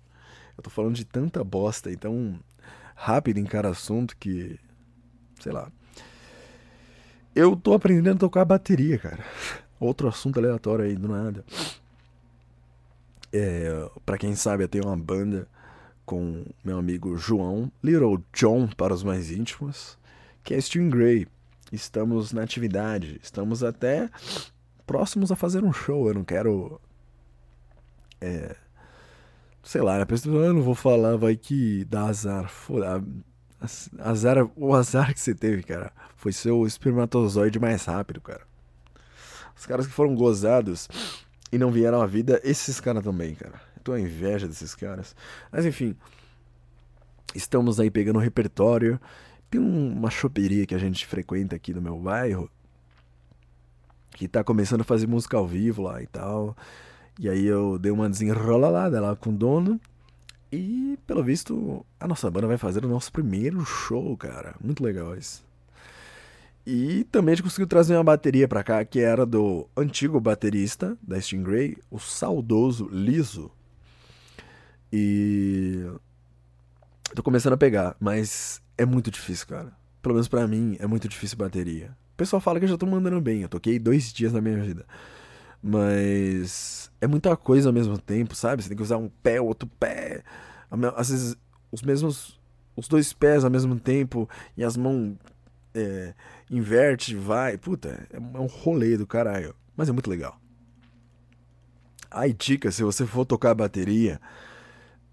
Speaker 1: Eu tô falando de tanta bosta e tão rápido em cada assunto que. Sei lá. Eu tô aprendendo a tocar bateria, cara. Outro assunto aleatório aí, do nada. É, pra quem sabe, eu tenho uma banda com meu amigo João, Little John para os mais íntimos, que é String Grey. Estamos na atividade, estamos até próximos a fazer um show. Eu não quero. É, sei lá, a pessoa, eu não vou falar, vai que dá azar. Foda, azar. O azar que você teve, cara, foi ser o espermatozoide mais rápido, cara. Os caras que foram gozados e não vieram à vida, esses caras também, cara. Eu tô a inveja desses caras. Mas enfim, estamos aí pegando o repertório. Tem uma choperia que a gente frequenta aqui no meu bairro que tá começando a fazer música ao vivo lá e tal. E aí eu dei uma desenrolada lá com o dono. E, pelo visto, a nossa banda vai fazer o nosso primeiro show, cara. Muito legal isso. E também a gente conseguiu trazer uma bateria pra cá que era do antigo baterista da Stingray, o saudoso Liso. E. Tô começando a pegar, mas é muito difícil, cara. Pelo menos pra mim, é muito difícil bateria. O pessoal fala que eu já tô mandando bem, eu toquei dois dias na minha vida. Mas é muita coisa ao mesmo tempo, sabe? Você tem que usar um pé, outro pé. Às vezes os mesmos. Os dois pés ao mesmo tempo e as mãos é, inverte, vai. Puta, é um rolê do caralho. Mas é muito legal. Aí, dica, se você for tocar bateria,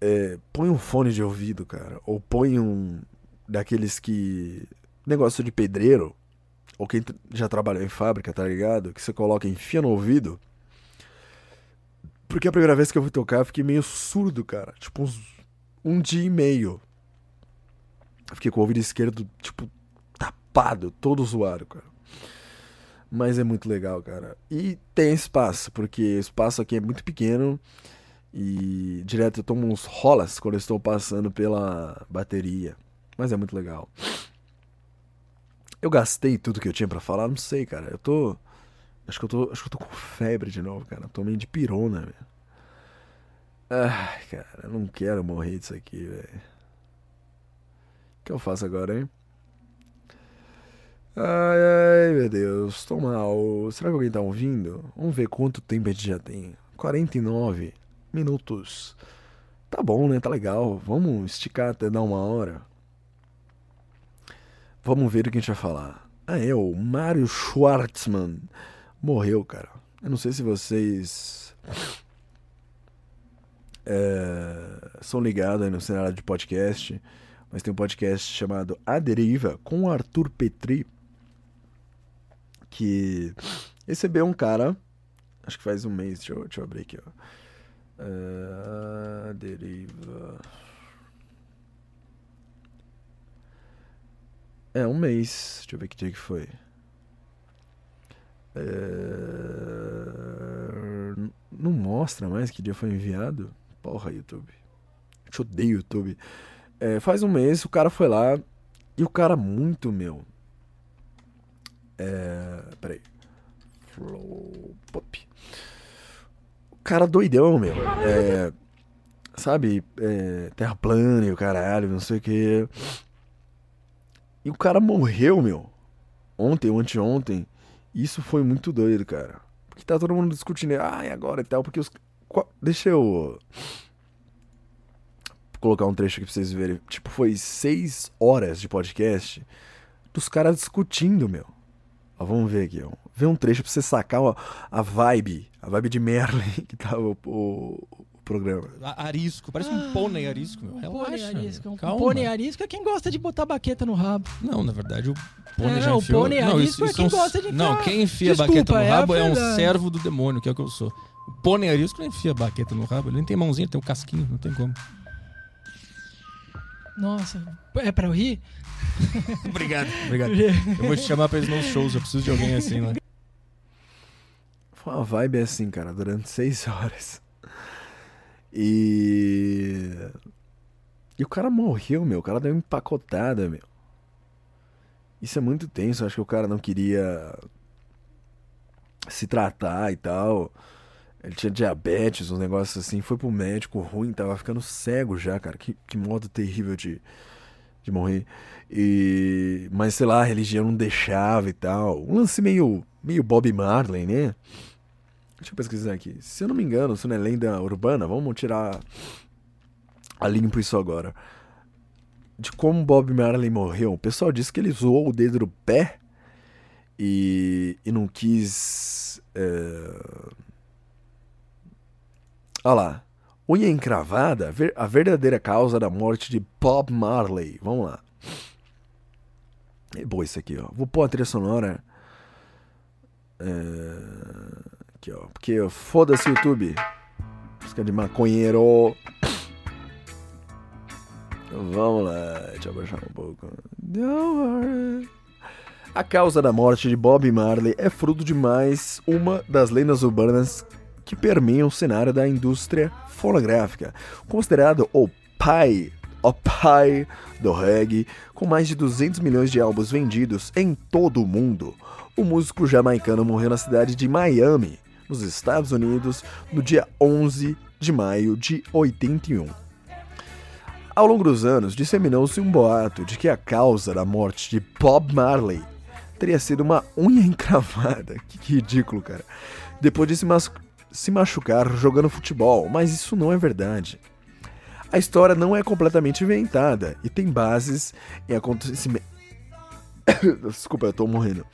Speaker 1: é, põe um fone de ouvido, cara. Ou põe um daqueles que. Negócio de pedreiro. Ou quem já trabalhou em fábrica, tá ligado? Que você coloca, enfia no ouvido. Porque a primeira vez que eu fui tocar, eu fiquei meio surdo, cara. Tipo, uns, um dia e meio. Eu fiquei com o ouvido esquerdo, tipo, tapado, todo zoado, cara. Mas é muito legal, cara. E tem espaço, porque o espaço aqui é muito pequeno. E direto eu tomo uns rolas quando estou passando pela bateria. Mas é muito legal. Eu gastei tudo que eu tinha para falar, não sei, cara. Eu tô. Acho que eu tô. Acho que eu tô com febre de novo, cara. Tô meio de pirona, velho. Ai, cara, eu não quero morrer disso aqui, velho. O que eu faço agora, hein? Ai, ai, meu Deus, tô mal. Será que alguém tá ouvindo? Vamos ver quanto tempo a gente já tem. 49 minutos. Tá bom, né? Tá legal. Vamos esticar até dar uma hora. Vamos ver o que a gente vai falar. Ah, é, o Mário Schwartzman morreu, cara. Eu não sei se vocês é, são ligados no cenário de podcast, mas tem um podcast chamado A Deriva com o Arthur Petri que recebeu um cara, acho que faz um mês, deixa eu, deixa eu abrir aqui, ó. Uh, deriva. É, um mês. Deixa eu ver que dia que foi. É... Não mostra mais que dia foi enviado. Porra, YouTube. Eu te odeio, YouTube. É, faz um mês o cara foi lá e o cara muito, meu. É. Peraí. Flow Pop. O cara doidão, meu. É. Sabe? É, terra plana e o caralho, não sei o que. E o cara morreu, meu. Ontem ou anteontem. Isso foi muito doido, cara. Porque tá todo mundo discutindo. Ah, e agora e tal. Porque os. Deixa eu. Colocar um trecho aqui pra vocês verem. Tipo, foi seis horas de podcast dos caras discutindo, meu. Ó, vamos ver aqui, ó. Vê um trecho pra você sacar ó, a vibe. A vibe de Merlin que tava o, o- o programa.
Speaker 4: Arisco, parece um pônei arisco, meu.
Speaker 5: Um
Speaker 4: Relaxa.
Speaker 5: pônei arisco. Um
Speaker 4: Calma.
Speaker 5: pônei arisco é quem gosta de botar baqueta no rabo.
Speaker 4: Não, na verdade, o pônei
Speaker 5: É,
Speaker 4: já
Speaker 5: o
Speaker 4: enfiou...
Speaker 5: pônei
Speaker 4: não,
Speaker 5: arisco é quem
Speaker 4: um-
Speaker 5: gosta de
Speaker 4: Não,
Speaker 5: enfiar-
Speaker 4: quem enfia
Speaker 5: Desculpa,
Speaker 4: baqueta no
Speaker 5: é
Speaker 4: rabo é, um
Speaker 5: verdade.
Speaker 4: servo do demônio, que é o que eu sou. O pônei arisco não enfia baqueta no rabo. Ele nem tem mãozinha, ele tem um casquinho, não tem como.
Speaker 5: Nossa, é pra eu rir?
Speaker 4: obrigado, obrigado. Eu vou te chamar pra ir nos shows, eu preciso de alguém assim lá.
Speaker 1: Foi uma vibe assim, cara, durante seis horas. E. E o cara morreu, meu. O cara deu uma empacotada, meu. Isso é muito tenso. Acho que o cara não queria se tratar e tal. Ele tinha diabetes, uns negócios assim. Foi pro médico ruim, tava ficando cego já, cara. Que, que modo terrível de, de morrer. E. Mas sei lá, a religião não deixava e tal. Um lance meio, meio Bob Marley, né? Deixa eu pesquisar aqui. Se eu não me engano, se não é lenda urbana, vamos tirar a limpo isso agora. De como Bob Marley morreu. O pessoal disse que ele zoou o dedo do pé e, e não quis. É... Olha lá. Unha encravada, a verdadeira causa da morte de Bob Marley. Vamos lá. É boa isso aqui, ó. Vou pôr a trilha sonora. É... Aqui, ó. Porque foda-se YouTube. Música de maconheiro. Vamos lá. Deixa eu abaixar um pouco. A causa da morte de Bob Marley é fruto de mais uma das lendas urbanas que permeiam o cenário da indústria fonográfica, considerado o pai, o pai do reggae, com mais de 200 milhões de álbuns vendidos em todo o mundo. O músico jamaicano morreu na cidade de Miami, nos Estados Unidos, no dia 11 de maio de 81. Ao longo dos anos, disseminou-se um boato de que a causa da morte de Bob Marley teria sido uma unha encravada. Que, ridículo, cara. Depois de se, se machucar jogando futebol, mas isso não é verdade. A história não é completamente inventada e tem bases em acontecimentos. Desculpa, eu tô morrendo.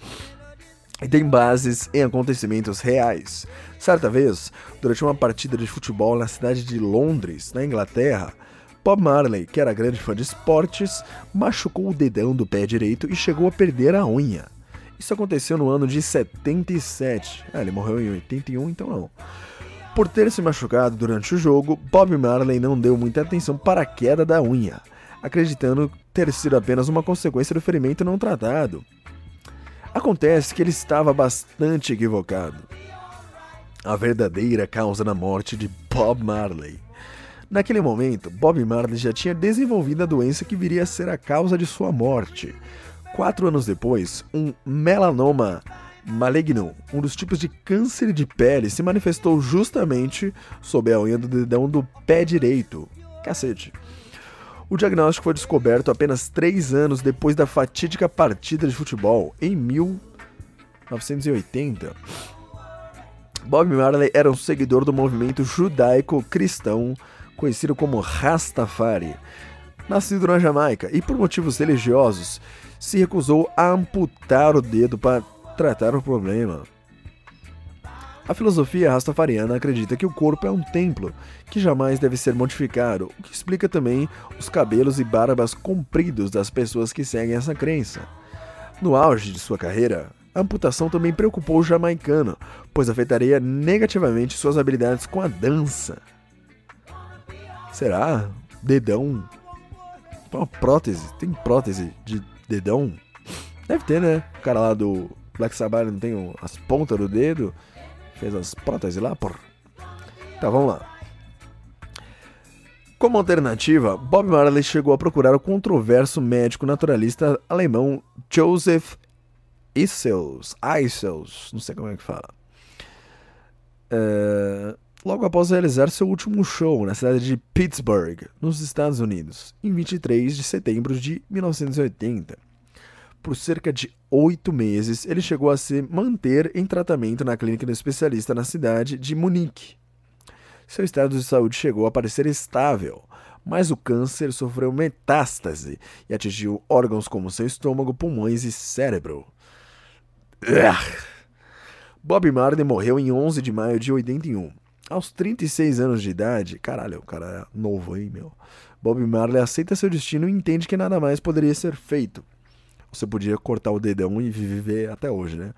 Speaker 1: E tem bases em acontecimentos reais. Certa vez, durante uma partida de futebol na cidade de Londres, na Inglaterra, Bob Marley, que era grande fã de esportes, machucou o dedão do pé direito e chegou a perder a unha. Isso aconteceu no ano de 77. Ah, ele morreu em 81, então não. Por ter se machucado durante o jogo, Bob Marley não deu muita atenção para a queda da unha, acreditando ter sido apenas uma consequência do ferimento não tratado. Acontece que ele estava bastante equivocado. A verdadeira causa da morte de Bob Marley. Naquele momento, Bob Marley já tinha desenvolvido a doença que viria a ser a causa de sua morte. Quatro anos depois, um melanoma maligno, um dos tipos de câncer de pele, se manifestou justamente sob a unha do dedão do pé direito. Cacete. O diagnóstico foi descoberto apenas três anos depois da fatídica partida de futebol, em 1980. Bob Marley era um seguidor do movimento judaico-cristão conhecido como Rastafari. Nascido na Jamaica e por motivos religiosos, se recusou a amputar o dedo para tratar o problema. A filosofia rastafariana acredita que o corpo é um templo que jamais deve ser modificado, o que explica também os cabelos e barbas compridos das pessoas que seguem essa crença. No auge de sua carreira, a amputação também preocupou o jamaicano, pois afetaria negativamente suas habilidades com a dança. Será? Dedão? Uma prótese? Tem prótese de dedão? Deve ter, né? O cara lá do Black Sabbath não tem as pontas do dedo? Fez as próteses lá, por. Tá, vamos lá. Como alternativa, Bob Marley chegou a procurar o controverso médico naturalista alemão Joseph Issels, Issels, não sei como é que fala. É, logo após realizar seu último show na cidade de Pittsburgh, nos Estados Unidos, em 23 de setembro de 1980. Por cerca de oito meses, ele chegou a se manter em tratamento na clínica do especialista na cidade de Munique. Seu estado de saúde chegou a parecer estável, mas o câncer sofreu metástase e atingiu órgãos como seu estômago, pulmões e cérebro. Ugh. Bob Marley morreu em 11 de maio de 81. Aos 36 anos de idade, caralho, o cara é novo aí, meu. Bob Marley aceita seu destino e entende que nada mais poderia ser feito. Você podia cortar o dedão e viver até hoje, né?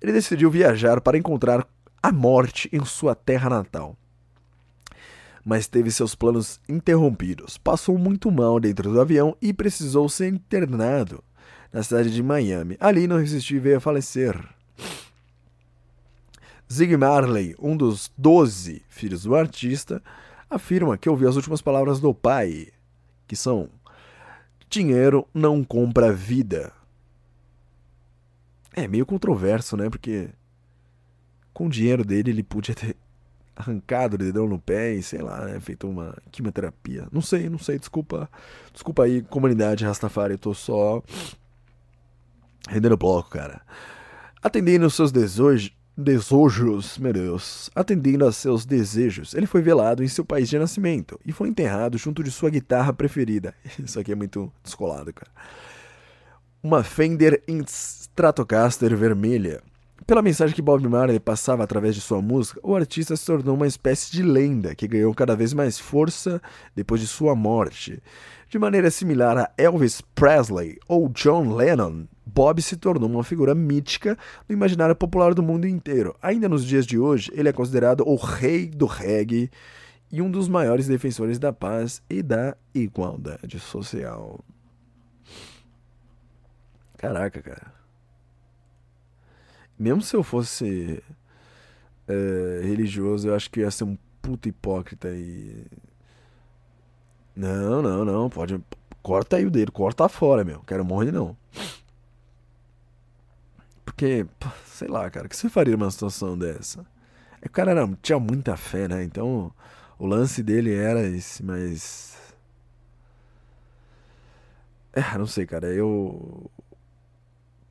Speaker 1: Ele decidiu viajar para encontrar a morte em sua terra natal. Mas teve seus planos interrompidos. Passou muito mal dentro do avião e precisou ser internado na cidade de Miami. Ali não resistiu e veio a falecer. Zig Marley, um dos doze filhos do artista, afirma que ouviu as últimas palavras do pai, que são: Dinheiro não compra vida. É meio controverso, né? Porque com o dinheiro dele ele podia ter arrancado o dedão no pé e sei lá, né? Feito uma quimioterapia. Não sei, não sei, desculpa. Desculpa aí, comunidade Rastafari, eu tô só rendendo bloco, cara. Atendendo seus desejos, desejos, meu Deus, atendendo a seus desejos, ele foi velado em seu país de nascimento e foi enterrado junto de sua guitarra preferida. Isso aqui é muito descolado, cara. Uma Fender Stratocaster vermelha. Pela mensagem que Bob Marley passava através de sua música, o artista se tornou uma espécie de lenda que ganhou cada vez mais força depois de sua morte. De maneira similar a Elvis Presley ou John Lennon, Bob se tornou uma figura mítica no imaginário popular do mundo inteiro. Ainda nos dias de hoje, ele é considerado o rei do reggae e um dos maiores defensores da paz e da igualdade social. Caraca, cara. Mesmo se eu fosse é, religioso, eu acho que ia ser um puto hipócrita e. Não, não, não. Pode. Corta aí o dedo, corta fora, meu. Quero morrer, não. Porque, pô, sei lá, cara, o que você faria numa situação dessa? É o cara tinha muita fé, né? Então, o lance dele era esse, mas. É, não sei, cara. Eu.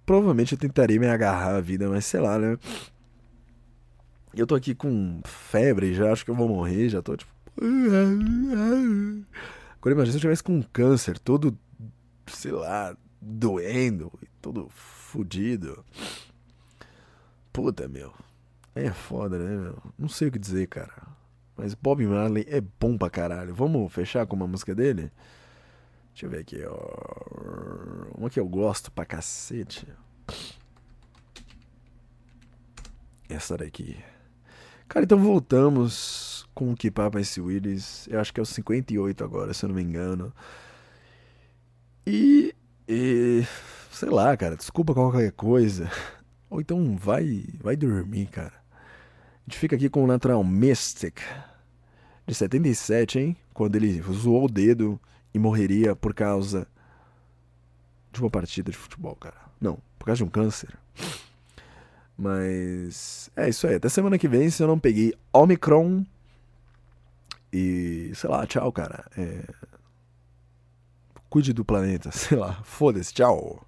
Speaker 1: Provavelmente eu tentaria me agarrar à vida, mas sei lá, né? Eu tô aqui com febre, já acho que eu vou morrer, já tô tipo. Agora imagina se eu tivesse com câncer, todo, sei lá, doendo, todo fudido. Puta, meu. É foda, né, meu? Não sei o que dizer, cara. Mas Bob Marley é bom pra caralho. Vamos fechar com uma música dele? Deixa eu ver aqui, ó. Uma que eu gosto pra cacete. Essa daqui. Cara, então voltamos com o Que Papa esse Willis. Eu acho que é o 58 agora, se eu não me engano. E, e. Sei lá, cara. Desculpa qualquer coisa. Ou então vai, vai dormir, cara. A gente fica aqui com o Natural Mystic. De 77, hein? Quando ele zoou o dedo e morreria por causa de uma partida de futebol, cara. Não, por causa de um câncer. Mas é isso aí. Até semana que vem, se eu não peguei Omicron. E sei lá, tchau, cara. É... Cuide do planeta, sei lá. Foda-se, tchau.